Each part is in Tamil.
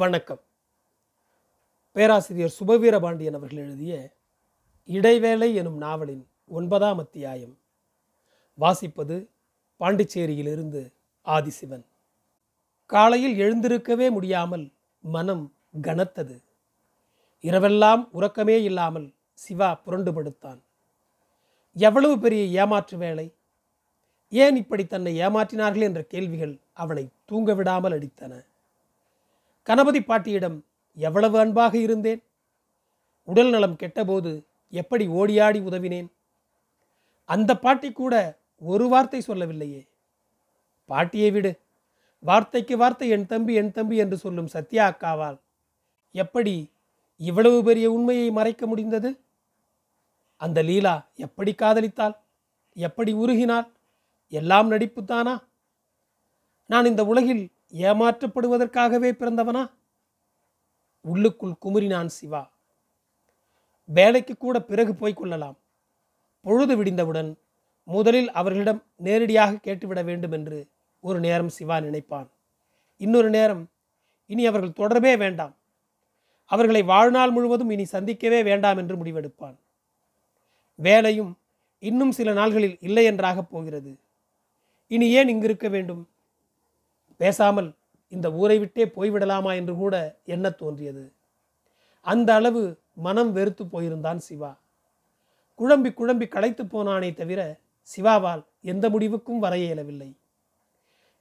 வணக்கம். பேராசிரியர் சுபவீரபாண்டியன் அவர்கள் எழுதிய இடைவேளை எனும் நாவலின் ஒன்பதாம் அத்தியாயம். வாசிப்பது பாண்டிச்சேரியிலிருந்து ஆதிசிவன். காலையில் எழுந்திருக்கவே முடியாமல் மனம் கனத்தது. இரவெல்லாம் உறக்கமே இல்லாமல் சிவா புரண்டு படுத்தான் எவ்வளவு பெரிய ஏமாற்று வேலை ஏன் இப்படி தன்னை ஏமாற்றினார்கள் என்ற கேள்விகள் அவனை தூங்க விடாமல் அடித்தன. கணபதி பாட்டியிடம் எவ்வளவு அன்பாக இருந்தேன்? உடல் நலம் கெட்டபோது எப்படி ஓடியாடி உதவினேன்? அந்த பாட்டி கூட ஒரு வார்த்தை சொல்லவில்லையே. பாட்டியை விடு. வார்த்தைக்கு வார்த்தை என் தம்பி என் தம்பி என்று சொல்லும் சத்யா அக்காவால் எப்படி இவ்வளவு பெரிய உண்மையை மறைக்க முடிந்தது? அந்த லீலா எப்படி காதலித்தாள்? எப்படி உருகினாள்? எல்லாம் நடிப்புத்தானா? நான் இந்த உலகில் ஏமாற்றப்படுவதற்காகவே பிறந்தவனா? உள்ளுக்குள் குமுறினான் சிவா. வேலைக்கு கூட பிறகு போய்க் கொள்ளலாம். பொழுது விடிந்தவுடன் முதலில் அவர்களிடம் நேரடியாக கேட்டுவிட வேண்டும் என்று ஒரு நேரம் சிவா நினைப்பான். இன்னொரு நேரம் இனி அவர்கள் தொடரவே வேண்டாம். அவர்களை வாழ்நாள் முழுவதும் இனி சந்திக்கவே வேண்டாம் என்று முடிவெடுப்பான். வேலையும் இன்னும் சில நாள்களில் இல்லை என்றாகப் போகிறது. இனி ஏன் இங்கிருக்க வேண்டும்? பேசாமல் இந்த ஊரை விட்டே போய்விடலாமா என்று கூட எண்ண தோன்றியது. அந்த அளவு மனம் வெறுத்து போயிருந்தான் சிவா. குழம்பி குழம்பி களைத்து போனானே தவிர சிவாவால் எந்த முடிவுக்கும் வர இயலவில்லை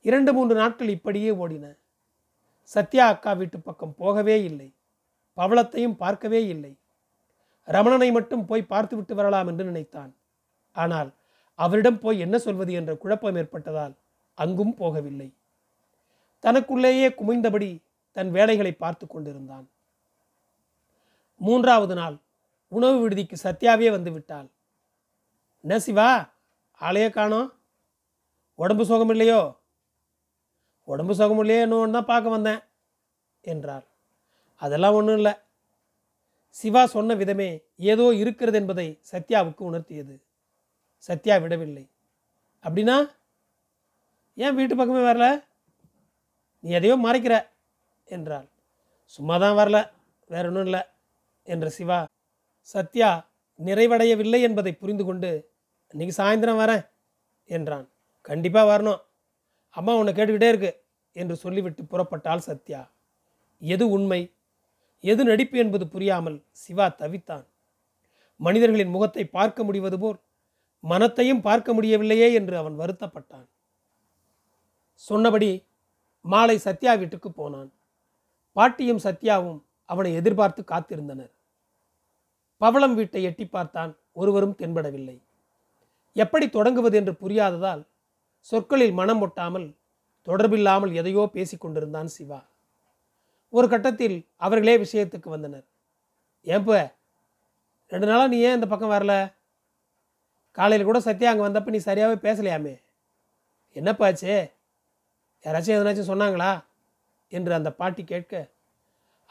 இரண்டு மூன்று நாட்கள் இப்படியே ஓடின. சத்யா அக்கா வீட்டு பக்கம் போகவே இல்லை. பவளத்தையும் பார்க்கவே இல்லை. ரமணனை மட்டும் போய் பார்த்துவிட்டு வரலாம் என்று நினைத்தான். ஆனால் அவரிடம் போய் என்ன சொல்வது என்ற குழப்பம் ஏற்பட்டதால் அங்கும் போகவில்லை. தனக்குள்ளேயே குமிழ்ந்தபடி தன் வேலைகளை பார்த்து கொண்டிருந்தான். மூன்றாவது நாள் உணவு விடுதிக்கு சத்யாவே வந்து விட்டாள். என்ன சிவா ஆளையே காணோம்? உடம்பு சுகம் இல்லையோ? உடம்பு சுகம் இல்லையோ இன்னொன்று தான் பார்க்க வந்தேன் என்றாள். அதெல்லாம் ஒன்றும் இல்லை. சிவா சொன்ன விதமே ஏதோ இருக்கிறது என்பதை சத்யாவுக்கு உணர்த்தியது. சத்யா விடவில்லை. அப்படின்னா ஏன் வீட்டு பக்கமே வரல? நீ எதையோ மறைக்கிற என்றாள். சும்மா தான் வரல வேற ஒன்றும் இல்லை என்ற சிவா சத்யா நிறைவடையவில்லை என்பதை புரிந்து கொண்டு இன்னைக்கு சாயந்தரம் வரேன் என்றான். கண்டிப்பாக வரணும். அம்மா உன்னை கேட்டுக்கிட்டே இருக்கு என்று சொல்லிவிட்டு புறப்பட்டாள் சத்யா. எது உண்மை? எது நடிப்பு என்பது புரியாமல் சிவா தவித்தான். மனிதர்களின் முகத்தை பார்க்க முடிவது போல் மனத்தையும் பார்க்க முடியவில்லையே என்று அவன் வருத்தப்பட்டான். சொன்னபடி மாலை சத்யா வீட்டுக்கு போனான். பாட்டியும் சத்யாவும் அவனை எதிர்பார்த்து காத்திருந்தனர். பவளம் வீட்டை எட்டி பார்த்தான். ஒருவரும் தென்படவில்லை. எப்படி தொடங்குவது என்று புரியாததால் சொற்களில் மனம் ஒட்டாமல் தொடர்பில்லாமல் எதையோ பேசிக்கொண்டிருந்தான் சிவா. ஒரு கட்டத்தில் அவர்களே விஷயத்துக்கு வந்தனர். ஏன்ப ரெண்டு நாளாக நீ ஏன் இந்த பக்கம் வரல? காலையில் கூட சத்யா அங்கே வந்தப்ப நீ சரியாகவே பேசலையாமே? என்னப்பாச்சே யாராச்சும் எதனாச்சும் சொன்னாங்களா? என்று அந்த பாட்டி கேட்க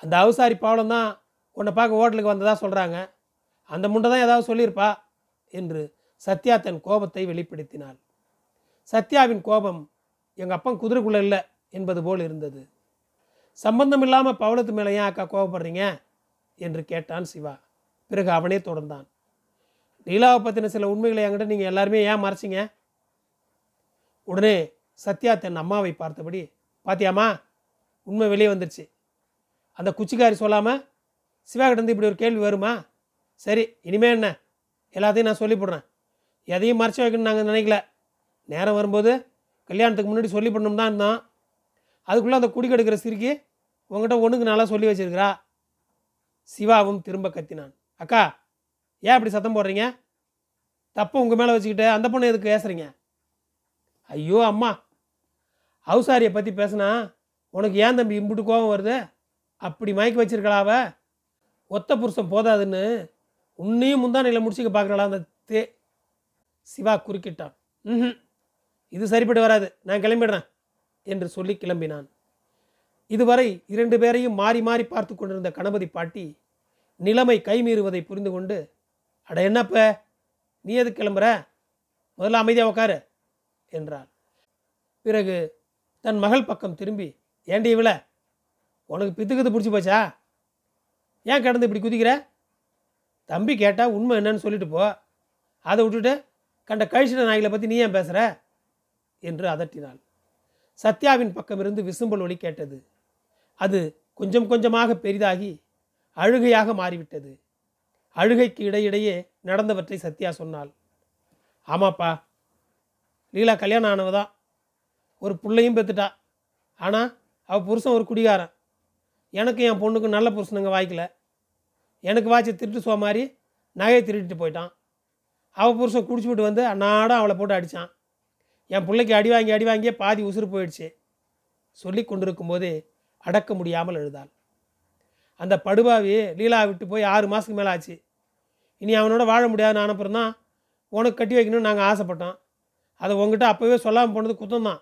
அந்த அவசாரி பாவலம் தான் உன்னை பார்க்க ஹோட்டலுக்கு வந்ததாக சொல்கிறாங்க அந்த முண்டை தான் ஏதாவது சொல்லியிருப்பா? என்று சத்யா தன் கோபத்தை வெளிப்படுத்தினாள். சத்யாவின் கோபம் எங்கள் அப்பன் குதிரைக்குள்ளே இல்லை என்பது போல் இருந்தது. சம்பந்தம் இல்லாமல் பவளத்து மேலே ஏன் அக்கா கோபப்படுறீங்க? என்று கேட்டான் சிவா. பிறகு அவனே தொடர்ந்தான். லீலாவை பற்றின சில உண்மைகளை என்கிட்ட நீங்கள் எல்லாருமே ஏன் மறைச்சிங்க? உடனே சத்யா தன் அம்மாவை பார்த்தபடி பாத்தியாமா உண்மை வெளியே வந்துருச்சு. அந்த குச்சிக்காரி சொல்லாமல் சிவாகிட்டேருந்து இப்படி ஒரு கேள்வி வருமா? சரி இனிமே என்ன? எல்லாத்தையும் நான் சொல்லி போடுறேன். எதையும் மறைச்சி வைக்கணும்னு நாங்கள் நினைக்கல. நேரம் வரும்போது கல்யாணத்துக்கு முன்னாடி சொல்லி பண்ணணும் தான் இருந்தோம். அதுக்குள்ளே அந்த குடி கெடுக்கிற சிரிக்கி உங்ககிட்ட ஒன்றுக்கு நல்லா சொல்லி வச்சிருக்கிறா. சிவாவும் திரும்ப கத்தினான். அக்கா ஏன் அப்படி சத்தம் போடுறீங்க? தப்பு உங்கள் மேலே வச்சுக்கிட்டு அந்த பொண்ணு எதுக்கு பேசுகிறீங்க ஐயோ அம்மா ஹவுசாரியை பற்றி பேசுனா உனக்கு ஏன் தம்பி இம்புட்டு கோபம் வருது? அப்படி மயக்கி வச்சிருக்கலாவ? ஒத்த புருஷன் போதாதுன்னு உன்னையும் முந்தானையில் முடிச்சுக்க பார்க்குறளா அந்த தே சிவா குறுக்கிட்டான். ம் இது சரிப்பட்டு வராது. நான் கிளம்பிடுறேன் என்று சொல்லி கிளம்பினான். இதுவரை இரண்டு பேரையும் மாறி மாறி பார்த்து கொண்டிருந்த கணபதி பாட்டி நிலைமை கைமீறுவதை புரிந்து கொண்டு அட என்னப்ப? நீ எது கிளம்புற? முதல்ல அமைதியாக உட்காரு என்றார் பிறகு தன் மகள் பக்கம் திரும்பி ஏண்டி இவள? உனக்கு பித்துக்கத்து பிடிச்சி போச்சா? ஏன் கிடந்து இப்படி குதிக்கிற? தம்பி கேட்டால் உண்மை என்னன்னு சொல்லிட்டு போ. அதை விட்டுட்டு கண்ட கழிச்சிட நாய்களை பற்றி நீ ஏன் பேசுகிற என்று அதட்டினாள். சத்யாவின் பக்கமிருந்து விசும்பல் ஒளி கேட்டது. அது கொஞ்சம் கொஞ்சமாக பெரிதாகி அழுகையாக மாறிவிட்டது. அழுகைக்கு இடையிடையே நடந்தவற்றை சத்யா சொன்னாள். ஆமாப்பா லீலா கல்யாணம் ஆனவதான் ஒரு பிள்ளையும் பெற்றுட்டா ஆனால் அவள் புருஷன் ஒரு குடிகாரன். எனக்கு என் பொண்ணுக்கும் நல்ல புருஷனுங்க வாய்க்கல. எனக்கு வாட்சி திருட்டு சோ மாதிரி நகையை திருடிட்டு போயிட்டான். அவள் புருஷன் குடிச்சுவிட்டு வந்து அன்னாடம் அவளை போட்டு அடித்தான் என் பிள்ளைக்கு அடி வாங்கி அடி வாங்கியே பாதி உசுறு போயிடுச்சு. சொல்லி கொண்டிருக்கும்போது அடக்க முடியாமல் எழுதாள். அந்த படுபாவி லீலா விட்டு போய் ஆறு மாதத்துக்கு மேலே ஆச்சு. இனி அவனோட வாழ முடியாது நான் அப்புறம் தான் உனக்கு கட்டி வைக்கணும்னு நாங்கள் ஆசைப்பட்டோம். அதை உங்ககிட்ட அப்போவே சொல்லாமல் போனது குத்தம் தான்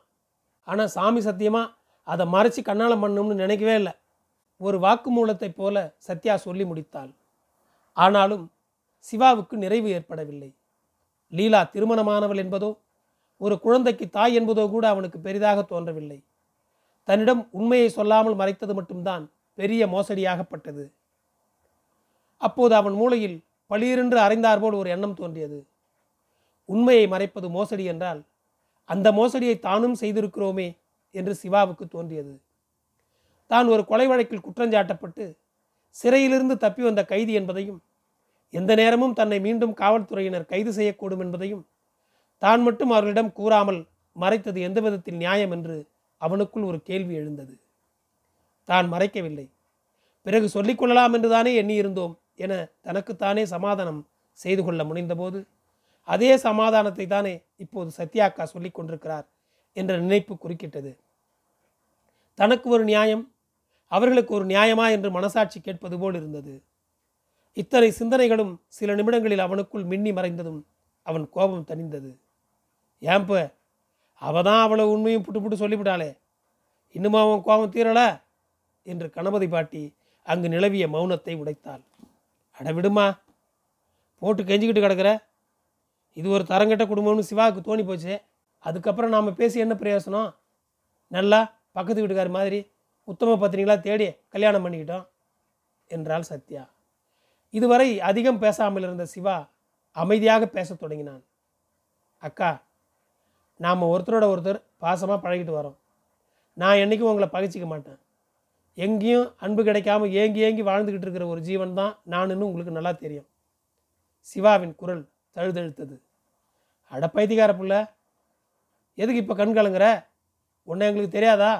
ஆனால் சாமி சத்தியமாக அதை மறைச்சி கண்ணாலம் பண்ணணும்னு நினைக்கவே இல்லை. ஒரு வாக்குமூலத்தைப் போல சத்யா சொல்லி முடித்தாள். ஆனாலும் சிவாவுக்கு நிறைவு ஏற்படவில்லை. லீலா திருமணமானவள் என்பதோ ஒரு குழந்தைக்கு தாய் என்பதோ கூட அவனுக்கு பெரிதாக தோன்றவில்லை. தன்னிடம் உண்மையை சொல்லாமல் மறைத்தது மட்டும்தான் பெரிய மோசடியாகப்பட்டது. அப்போது அவன் மூளையில் பளிரென்று அறைந்தார் போல் ஒரு எண்ணம் தோன்றியது. உண்மையை மறைப்பது மோசடி என்றால் அந்த மோசடியை தானும் செய்திருக்கிறோமே என்று சிவாவுக்கு தோன்றியது. தான் ஒரு கொலை வழக்கில் குற்றஞ்சாட்டப்பட்டு சிறையிலிருந்து தப்பி வந்த கைதி என்பதையும் எந்த நேரமும் தன்னை மீண்டும் காவல்துறையினர் கைது செய்யக்கூடும் என்பதையும் தான் மட்டும் அவர்களிடம் கூறாமல் மறைத்தது எந்த விதத்தில் நியாயம் என்று அவனுக்குள் ஒரு கேள்வி எழுந்தது. தான் மறைக்கவில்லை. பிறகு சொல்லிக்கொள்ளலாம் என்றுதானே எண்ணியிருந்தோம் என தனக்குத்தானே சமாதானம் செய்து கொள்ள முனைந்தபோது அதே சமாதானத்தை தானே இப்போது சத்யாக்கா சொல்லி கொண்டிருக்கிறார் என்ற நினைப்பு குறுக்கிட்டது. தனக்கு ஒரு நியாயம் அவர்களுக்கு ஒரு நியாயமா என்று மனசாட்சி கேட்பது போல் இருந்தது. இத்தனை சிந்தனைகளும் சில நிமிடங்களில் அவனுக்குள் மின்னி மறைந்ததும் அவன் கோபம் தணிந்தது. ஏன்ப அவ தான் அவளை உண்மையும் புட்டு புட்டு சொல்லிவிட்டாளே. இன்னுமா அவன் கோபம் தீரல? என்று கணபதி பாட்டி அங்கு நிலவிய மௌனத்தை உடைத்தாள். அட விடுமா போட்டு கெஞ்சிக்கிட்டு கிடக்கிற? இது ஒரு தரங்கெட்ட குடும்பம்னு சிவாவுக்கு தோணி போச்சு. அதுக்கப்புறம் நாம் பேசி என்ன பிரயோசனம்? நல்லா பக்கத்து வீட்டுக்கார் மாதிரி உத்தம பத்திரிகளா தேடி கல்யாணம் பண்ணிக்கிட்டோம் என்றாள் சத்யா. இதுவரை அதிகம் பேசாமல் இருந்த சிவா அமைதியாக பேசத் தொடங்கினான். அக்கா நாம் ஒருத்தரோட ஒருத்தர் பாசமாக பழகிட்டு வரோம். நான் என்றைக்கும் உங்களை பகைச்சிக்க மாட்டேன். எங்கேயும் அன்பு கிடைக்காம ஏங்கி ஏங்கி வாழ்ந்துக்கிட்டு இருக்கிற ஒரு ஜீவன் தான் நானுன்னு உங்களுக்கு நல்லா தெரியும். சிவாவின் குரல் தழுதழுத்தது. அட பைத்தியக்கார புள்ள எதுக்கு இப்போ கண் கலங்குற? உன்னை எங்களுக்கு தெரியாதா?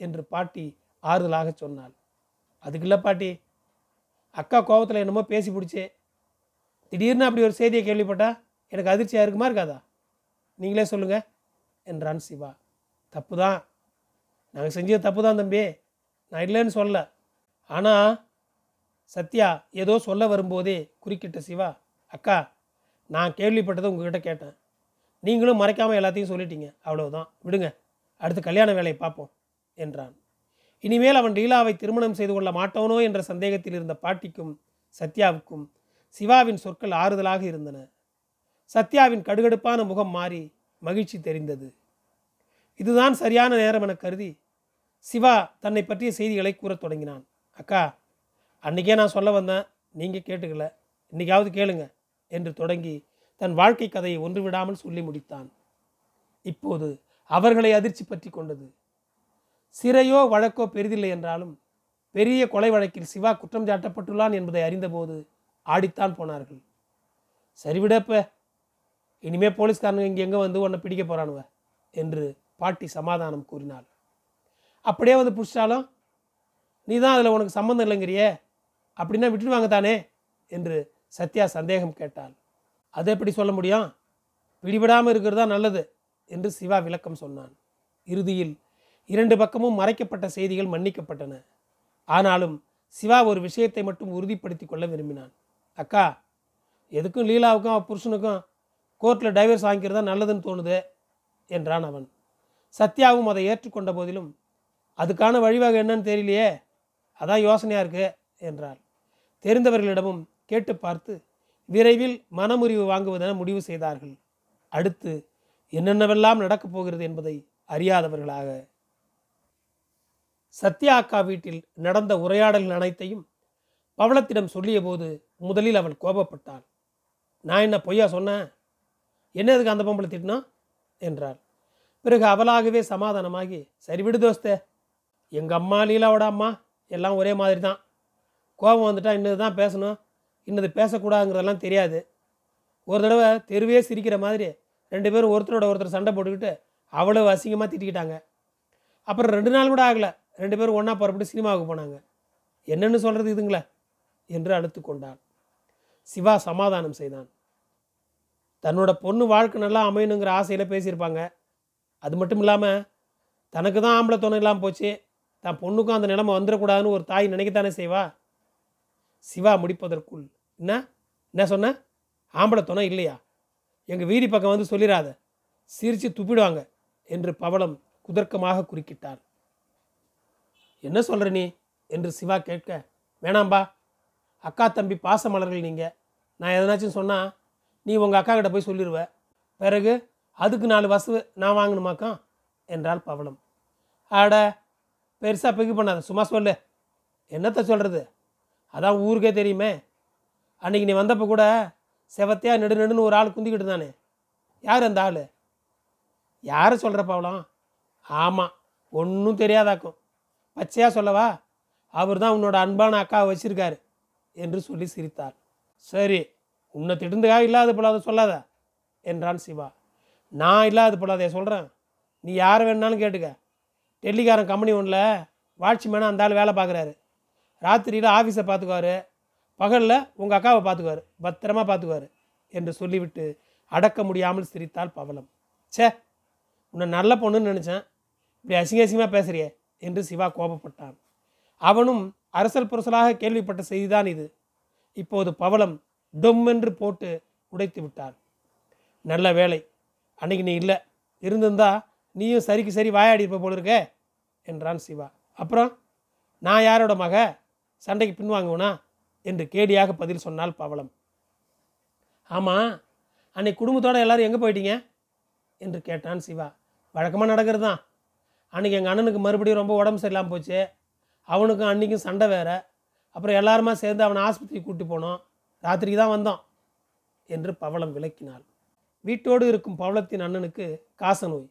என்று பாட்டி ஆறுதலாக சொன்னாள். அதுக்கு இல்லை பாட்டி அக்கா கோபத்தில் என்னமோ பேசி பிடிச்சே. திடீர்னு அப்படி ஒரு செய்தியை கேள்விப்பட்டா எனக்கு அதிர்ச்சியாக இருக்குமா இருக்காதா? நீங்களே சொல்லுங்கள் என்றான் சிவா. தப்பு தான் நாங்கள் செஞ்சது தப்பு தான் தம்பி. நான் இல்லைன்னு சொல்லல. ஆனால் சத்யா ஏதோ சொல்ல வரும்போதே குறுக்கிட்ட சிவா அக்கா நான் கேள்விப்பட்டதை உங்ககிட்ட கேட்டேன். நீங்களும் மறைக்காமல் எல்லாத்தையும் சொல்லிட்டீங்க. அவ்வளவுதான். விடுங்க. அடுத்து கல்யாண வேலையை பார்ப்போம் என்றான். இனிமேல் அவன் லீலாவை திருமணம் செய்து கொள்ள மாட்டோனோ என்ற சந்தேகத்தில் இருந்த பாட்டிக்கும் சத்யாவுக்கும் சிவாவின் சொற்கள் ஆறுதலாக இருந்தன. சத்யாவின் கடுகடுப்பான முகம் மாறி மகிழ்ச்சி தெரிந்தது. இதுதான் சரியான நேரம் என கருதி சிவா தன்னை பற்றிய செய்திகளை கூறத் தொடங்கினான். அக்கா அன்றைக்கே நான் சொல்ல வந்தேன். நீங்கள் கேட்டுக்கல. இன்னைக்காவது கேளுங்க. என்று தொடங்கி தன் வாழ்க்கை கதையை ஒன்று விடாமல் சொல்லி முடித்தான். இப்போது அவர்களை அதிர்ச்சி பற்றி கொண்டது. சிறையோ வழக்கோ பெரிதில்லை என்றாலும் பெரிய கொலை வழக்கில் சிவா குற்றம் சாட்டப்பட்டுள்ளான் என்பதை அறிந்தபோது ஆடித்தான் போனார்கள். சரிவிடப்ப இனிமே போலீஸ்காரனுங்க இங்கே எங்கே வந்து உன்னை பிடிக்க போகிறானுவ என்று பாட்டி சமாதானம் கூறினாள். அப்படியே வந்து பிடிச்சாலும் நீ தான் அதில் உனக்கு சம்மந்தம் இல்லைங்கிறியே. அப்படின்னா விட்டுடுவாங்க தானே? என்று சத்யா சந்தேகம் கேட்டாள். அதை எப்படி சொல்ல முடியும்? பிடிபடாமல் இருக்கிறதா நல்லது? என்று சிவா விளக்கம் சொன்னான். இறுதியில் இரண்டு பக்கமும் மறைக்கப்பட்ட செய்திகள் மன்னிக்கப்பட்டன. ஆனாலும் சிவா ஒரு விஷயத்தை மட்டும் உறுதிப்படுத்தி கொள்ள விரும்பினான். அக்கா எதுக்கும் லீலாவுக்கும் அவ புருஷனுக்கும் கோர்ட்டில் டைவர்ஸ் வாங்கிக்கிறதா நல்லதுன்னு தோணுது என்றான் அவன். சத்யாவும் அதை ஏற்றுக்கொண்ட போதிலும் அதுக்கான வழிவகை என்னன்னு தெரியலையே அதான் யோசனையாக இருக்கு என்றாள். தெரிந்தவர்களிடமும் கேட்டு பார்த்து விரைவில் மனமுறிவு வாங்குவதென முடிவு செய்தார்கள். அடுத்து என்னென்னவெல்லாம் நடக்கப் போகிறது என்பதை அறியாதவர்களாக. சத்யா அக்கா வீட்டில் நடந்த உரையாடல் அனைத்தையும் பவளத்திடம் சொல்லியபோது முதலில் அவள் கோபப்பட்டாள். நான் என்ன பொய்யா சொன்னேன் என்ன எதுக்கு அந்த பொம்பளை திட்டினா? என்றாள். பிறகு அவளாகவே சமாதானமாகி சரி விடு தோஸ்தே எங்கள் அம்மா லீலாவோட அம்மா எல்லாம் ஒரே மாதிரி தான் கோபம் வந்துட்டா இன்னது தான் பேசணும். இன்னது பேசக்கூடாதுங்கிறதெல்லாம் தெரியாது. ஒரு தடவை தெருவே சிரிக்கிற மாதிரி ரெண்டு பேரும் ஒருத்தரோட ஒருத்தர் சண்டை போட்டுக்கிட்டு அவ்வளோ அசிங்கமாக திட்டிக்கிட்டாங்க. அப்புறம் ரெண்டு நாள் கூட ஆகலை. ரெண்டு பேரும் ஒன்றா புறப்பட்டு சினிமாவுக்கு போனாங்க. என்னென்னு சொல்கிறது இதுங்களே? என்று அழுத்து கொண்டான் சிவா சமாதானம் செய்தான். தன்னோட பொண்ணு வாழ்க்கை நல்லா அமையணுங்கிற ஆசையில் பேசியிருப்பாங்க. அது மட்டும் இல்லாமல் தனக்கு தான் ஆம்பளை துணை இல்லாமல் போச்சு. தான் பொண்ணுக்கும் அந்த நிலைமை வந்துடக்கூடாதுன்னு ஒரு தாய் நினைக்கத்தானே செய்வா? சிவா முடிப்பதற்குள் என்ன? என்ன சொன்ன? ஆம்பளை இல்லையா? எங்கள் வீதி பக்கம் வந்து சொல்லிடாத சிரித்து துப்பிடுவாங்க என்று பவளம் குதர்க்கமாக குறுக்கிட்டார். என்ன சொல்கிற நீ? என்று சிவா கேட்க வேணாம்பா அக்கா தம்பி பாசமலர்கள் நீங்கள் நான் எதனாச்சும் சொன்னால் நீ உங்கள் அக்கா கிட்ட போய் சொல்லிடுவ பிறகு அதுக்கு நாலு வசவு நான் வாங்கணுமாக்கா? என்றாள் பவளம். ஆட பெருசாக பிக்கு பண்ணாத. சும்மா சொல்லு. என்னத்த சொல்கிறது அதான் ஊருக்கே தெரியுமே. அன்றைக்கி நீ வந்தப்போ கூட செவத்தையாக நெடு நெடுன்னு ஒரு ஆள் குந்திக்கிட்டு தானே யார் அந்த ஆள்? யாரை சொல்கிற பவளம் ஆமாம் ஒன்றும் தெரியாதாக்கும். பச்சையாக சொல்லவா? அவர் தான் உன்னோட அன்பான அக்காவை வச்சுருக்காரு என்று சொல்லி சிரித்தார் சரி உன்னை திட்டுந்துக்கா இல்லாத போலாத சொல்லாத என்றான் சிவா. நான் இல்லாத போலாதே சொல்கிறேன் நீ யாரை வேணாலும் கேட்டுக்க. டெல்லிக்காரன் கம்பெனி ஒன்றில் வாட்ச்மேனாக அந்த ஆள் வேலை பார்க்குறாரு. ராத்திரியில் ஆஃபீஸை பார்த்துக்குவாரு. பகலில் உங்கள் அக்காவை பார்த்துக்குவாரு பத்திரமா பார்த்துக்குவார் என்று சொல்லிவிட்டு அடக்க முடியாமல் சிரித்தாள் பவளம். ச்சே உன்னை நல்ல பொண்ணுன்னு நினச்சேன். இப்படி அசிங்க அசிங்கமாக பேசுறியே என்று சிவா கோபப்பட்டான். அவனும் அரசல் புரசலாக கேள்விப்பட்ட செய்திதான் இது. இப்போது பவளம் டொம்மென்று போட்டு உடைத்து விட்டாள் நல்ல வேலை அன்னைக்கு நீ இல்லை. இருந்திருந்தா நீயும் சரிக்கு சரி வாயாடி இருப்ப போல இருக்கே என்றான் சிவா. அப்புறம் நான் யாரோட மக? சண்டைக்கு பின்வாங்குவனா என்று கேடியாக பதில் சொன்னாள் பவளம். ஆமாம் அன்னைக்கு குடும்பத்தோட எல்லாரும் எங்கே போயிட்டீங்க? என்று கேட்டான் சிவா. வழக்கமாக நடக்கிறது? தான் அன்றைக்கி எங்கள் அண்ணனுக்கு மறுபடியும் ரொம்ப உடம்பு சரியில்லாமல் போச்சு. அவனுக்கும் அன்றைக்கும் சண்டை வேற. அப்புறம் எல்லாருமா சேர்ந்து அவனை ஆஸ்பத்திரிக்கு கூட்டி போனோம். ராத்திரிக்கு தான் வந்தோம் என்று பவளம் விளக்கினாள். வீட்டோடு இருக்கும் பவளத்தின் அண்ணனுக்கு காச நோய்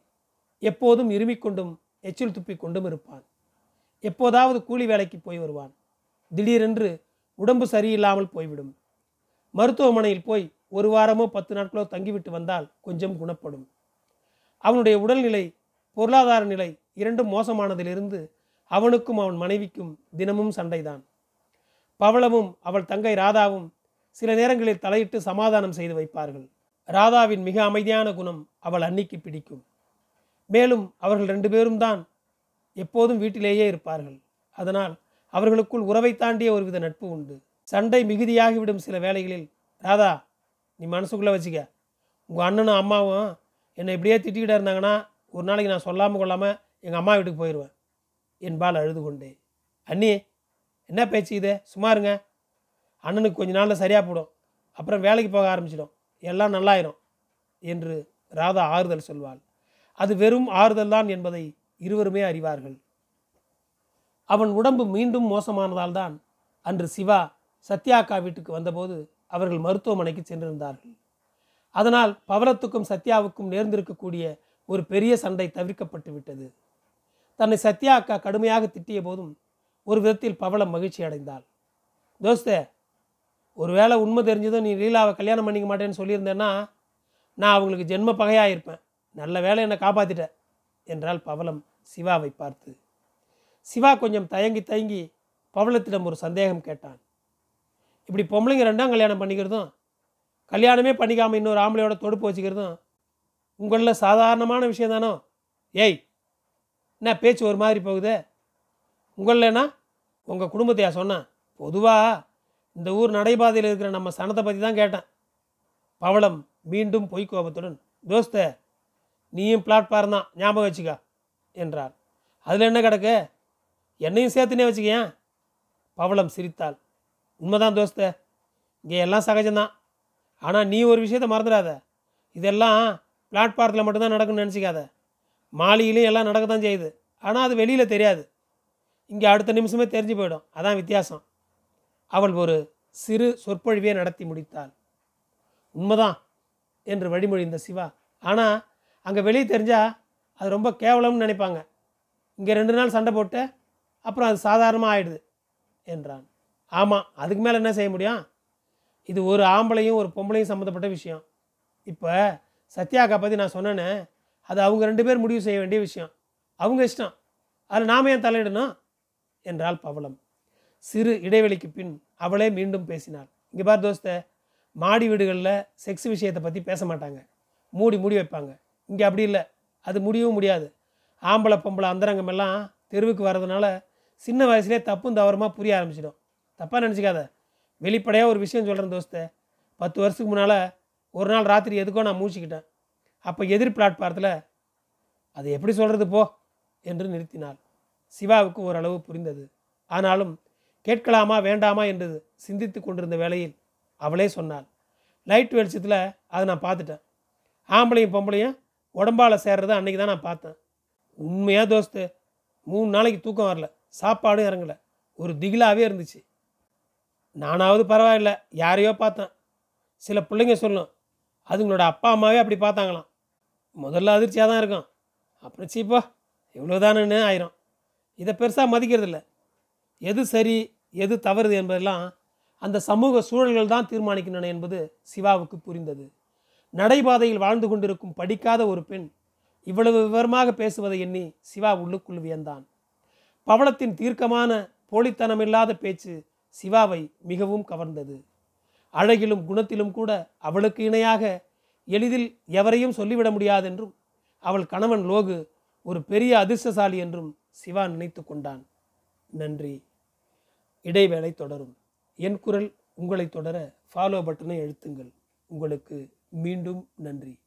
எப்போதும் இருமிக்கொண்டும் எச்சில் துப்பிக் கொண்டும் இருப்பான். எப்போதாவது கூலி வேலைக்கு போய் வருவான். திடீரென்று உடம்பு சரியில்லாமல் போய்விடும். மருத்துவமனையில் போய் ஒரு வாரமோ பத்து நாட்களோ தங்கிவிட்டு வந்தால் கொஞ்சம் குணப்படும். அவனுடைய உடல்நிலை பொருளாதார நிலை இரண்டும் மோசமானதிலிருந்து அவனுக்கும் அவன் மனைவிக்கும் தினமும் சண்டைதான். பவளமும் அவள் தங்கை ராதாவும் சில நேரங்களில் தலையிட்டு சமாதானம் செய்து வைப்பார்கள். ராதாவின் மிக அமைதியான குணம் அவள் அன்னிக்கு பிடிக்கும். மேலும் அவர்கள் ரெண்டு பேரும் தான் எப்போதும் வீட்டிலேயே இருப்பார்கள். அதனால் அவர்களுக்குள் உறவை தாண்டிய ஒருவித நட்பு உண்டு. சண்டை மிகுதியாகிவிடும் சில வேளைகளில் ராதா நீ மனசுக்குள்ளே வச்சுக்க. உங்கள் அண்ணனும் அம்மாவும் என்னை இப்படியே திட்டிக்கிட்டே இருந்தாங்கன்னா ஒரு நாளைக்கு நான் சொல்லாமல் கொள்ளாமல் எங்கள் அம்மா வீட்டுக்கு போயிடுவேன் என்பால் அழுது கொண்டே. அண்ணி என்ன பேச்சு இது? சும்மா இருங்க. அண்ணனுக்கு கொஞ்ச நாளில் சரியாக போடும் அப்புறம் வேலைக்கு போக ஆரம்பிச்சிடும். எல்லாம் நல்லாயிரும். என்று ராதா ஆறுதல் சொல்வாள். அது வெறும் ஆறுதல் தான் என்பதை இருவருமே அறிவார்கள். அவன் உடம்பு மீண்டும் மோசமானதால் தான் அன்று சிவா சத்யாக்கா வீட்டுக்கு வந்தபோது அவர்கள் மருத்துவமனைக்கு சென்றிருந்தார்கள். அதனால் பவளத்துக்கும் சத்யாவுக்கும் நேர்ந்திருக்கக்கூடிய ஒரு பெரிய சண்டை தவிர்க்கப்பட்டு விட்டது. தன்னை சத்யா அக்கா கடுமையாக திட்டிய போதும் ஒரு விதத்தில் பவளம் மகிழ்ச்சி அடைந்தாள். தோஸ்தே ஒருவேளை உண்மை தெரிஞ்சதும் நீ லீலாவை கல்யாணம் பண்ணிக்க மாட்டேன்னு சொல்லியிருந்தேன்னா நான் அவங்களுக்கு ஜென்ம பகையாக இருப்பேன் நல்ல வேலை என்னை காப்பாற்றிட்ட என்றால் பவளம் சிவாவை பார்த்து. சிவா கொஞ்சம் தயங்கி தயங்கி பவளத்திடம் ஒரு சந்தேகம் கேட்டான். இப்படி பொம்பளைங்க ரெண்டாம் கல்யாணம் பண்ணிக்கிறதும் கல்யாணமே பண்ணிக்காமல் இன்னொரு ஆம்பளையோட தொடுப்பு வச்சுக்கிறதும் உங்களில் சாதாரணமான விஷயம் தானோ? ஏய் என்ன பேச்சு ஒரு மாதிரி போகுது? உங்களேனா? உங்கள் குடும்பத்தையா சொன்னேன் பொதுவாக இந்த ஊர் நடைபாதையில் இருக்கிற நம்ம சனத்தை பற்றி தான் கேட்டேன். பவளம் மீண்டும் பொய் கோபத்துடன் தோஸ்த நீயும் பிளாட்ஃபார்ம் தான் ஞாபகம் வச்சுக்க என்றார். அதில் என்ன கிடக்கு? என்னையும் சேர்த்துனே வச்சுக்கேன் பவளம் சிரித்தாள். உண்மைதான் தோஸ்த. இங்கே எல்லாம் சகஜம்தான். ஆனால் நீ ஒரு விஷயத்தை மறந்துடாத. இதெல்லாம் பிளாட்ஃபாரத்தில் மட்டும்தான் நடக்கும்னு நினச்சிக்காத. மாளிகையிலையும் எல்லாம் நடக்க தான் செய்யுது. ஆனால் அது வெளியில் தெரியாது. இங்கே அடுத்த நிமிஷமே தெரிஞ்சு போயிடும். அதான் வித்தியாசம். அவள் ஒரு சிறு சொற்பொழிவே நடத்தி முடித்தாள். உண்மைதான் என்று வழிமொழிந்த சிவா. ஆனால் அங்கே வெளியே தெரிஞ்சால் அது ரொம்ப கேவலம்னு நினைப்பாங்க. இங்கே ரெண்டு நாள் சண்டை போட்டு அப்புறம் அது சாதாரணமாக ஆயிடுது என்றான். ஆமாம் அதுக்கு மேலே என்ன செய்ய முடியும்? இது ஒரு ஆம்பளையும் ஒரு பொம்பளையும் சம்மந்தப்பட்ட விஷயம். இப்போ சத்யாக்கா பற்றி நான் சொன்னேனே அது அவங்க ரெண்டு பேர் முடிவு செய்ய வேண்டிய விஷயம். அவங்க இஷ்டம். அதில் நாம ஏன் தலையிடணும்? என்றாள் பவளம். சிறு இடைவெளிக்கு பின் அவளே மீண்டும் பேசினாள். இங்கே பார் தோஸ்த மாடி வீடுகளில் செக்ஸ் விஷயத்தை பற்றி பேச மாட்டாங்க. மூடி மூடி வைப்பாங்க. இங்கே அப்படி இல்லை. அது முடியவும் முடியாது. ஆம்பளை பொம்பளை அந்தரங்கம் எல்லாம் தெருவுக்கு வர்றதுனால சின்ன வயசுலேயே தப்பும் தவறுமா புரிய ஆரம்பிச்சிடும். தப்பாக நினச்சிக்காத. வெளிப்படையாக ஒரு விஷயம் சொல்கிறேன் தோஸ்தை. பத்து வருஷத்துக்கு முன்னால் ஒரு நாள் ராத்திரி எதுக்கோ நான் மூச்சிக்கிட்டேன் அப்போ எதிர் பிளாட்பாரத்தில் அது எப்படி சொல்கிறது போ என்று நிறுத்தினாள். சிவாவுக்கு ஓரளவு புரிந்தது. ஆனாலும் கேட்கலாமா வேண்டாமா என்று சிந்தித்து கொண்டிருந்த வேளையில் அவளே சொன்னாள். லைட் வெளிச்சத்தில் அதை நான் பார்த்துட்டேன். ஆம்பளையும் பொம்பளையும் உடம்பால் சேர்றதை அன்றைக்கி தான் நான் பார்த்தேன். உண்மையாக தோஸ்து? மூணு நாளைக்கு தூக்கம் வரல. சாப்பாடும் இறங்கலை. ஒரு திகிலாகவே இருந்துச்சு. நானாவது பரவாயில்ல யாரையோ பார்த்தேன். சில பிள்ளைங்க சொல்லும் அதுங்களோட அப்பா அம்மாவே அப்படி பார்த்தாங்களாம். முதல்ல அதிர்ச்சியாக தான் இருக்கும். அப்புறம் சீப்பா இவ்வளோதானுன்னு ஆயிரும். இதை பெருசாக மதிக்கிறதில்ல. எது சரி எது தவறுது என்பதெல்லாம் அந்த சமூக சூழல்கள் தான் தீர்மானிக்கின்றன என்பது சிவாவுக்கு புரிந்தது. நடைபாதையில் வாழ்ந்து கொண்டிருக்கும் படிக்காத ஒரு பெண் இவ்வளவு விவரமாக பேசுவதை எண்ணி சிவா உள்ளுக்குள் வியந்தான். பவளத்தின் தீர்க்கமான போலித்தனமில்லாத பேச்சு சிவாவை மிகவும் கவர்ந்தது. அழகிலும் குணத்திலும் கூட அவளுக்கு இணையாக எளிதில் எவரையும் சொல்லிவிட முடியாதென்றும் அவள் கணவன் லோகு ஒரு பெரிய அதிர்ஷ்டசாலி என்றும் சிவா நினைத்து கொண்டான். நன்றி. இடைவேளை தொடரும். என் குரல் உங்களை தொடர ஃபாலோ பட்டனை எழுத்துங்கள் உங்களுக்கு மீண்டும் நன்றி.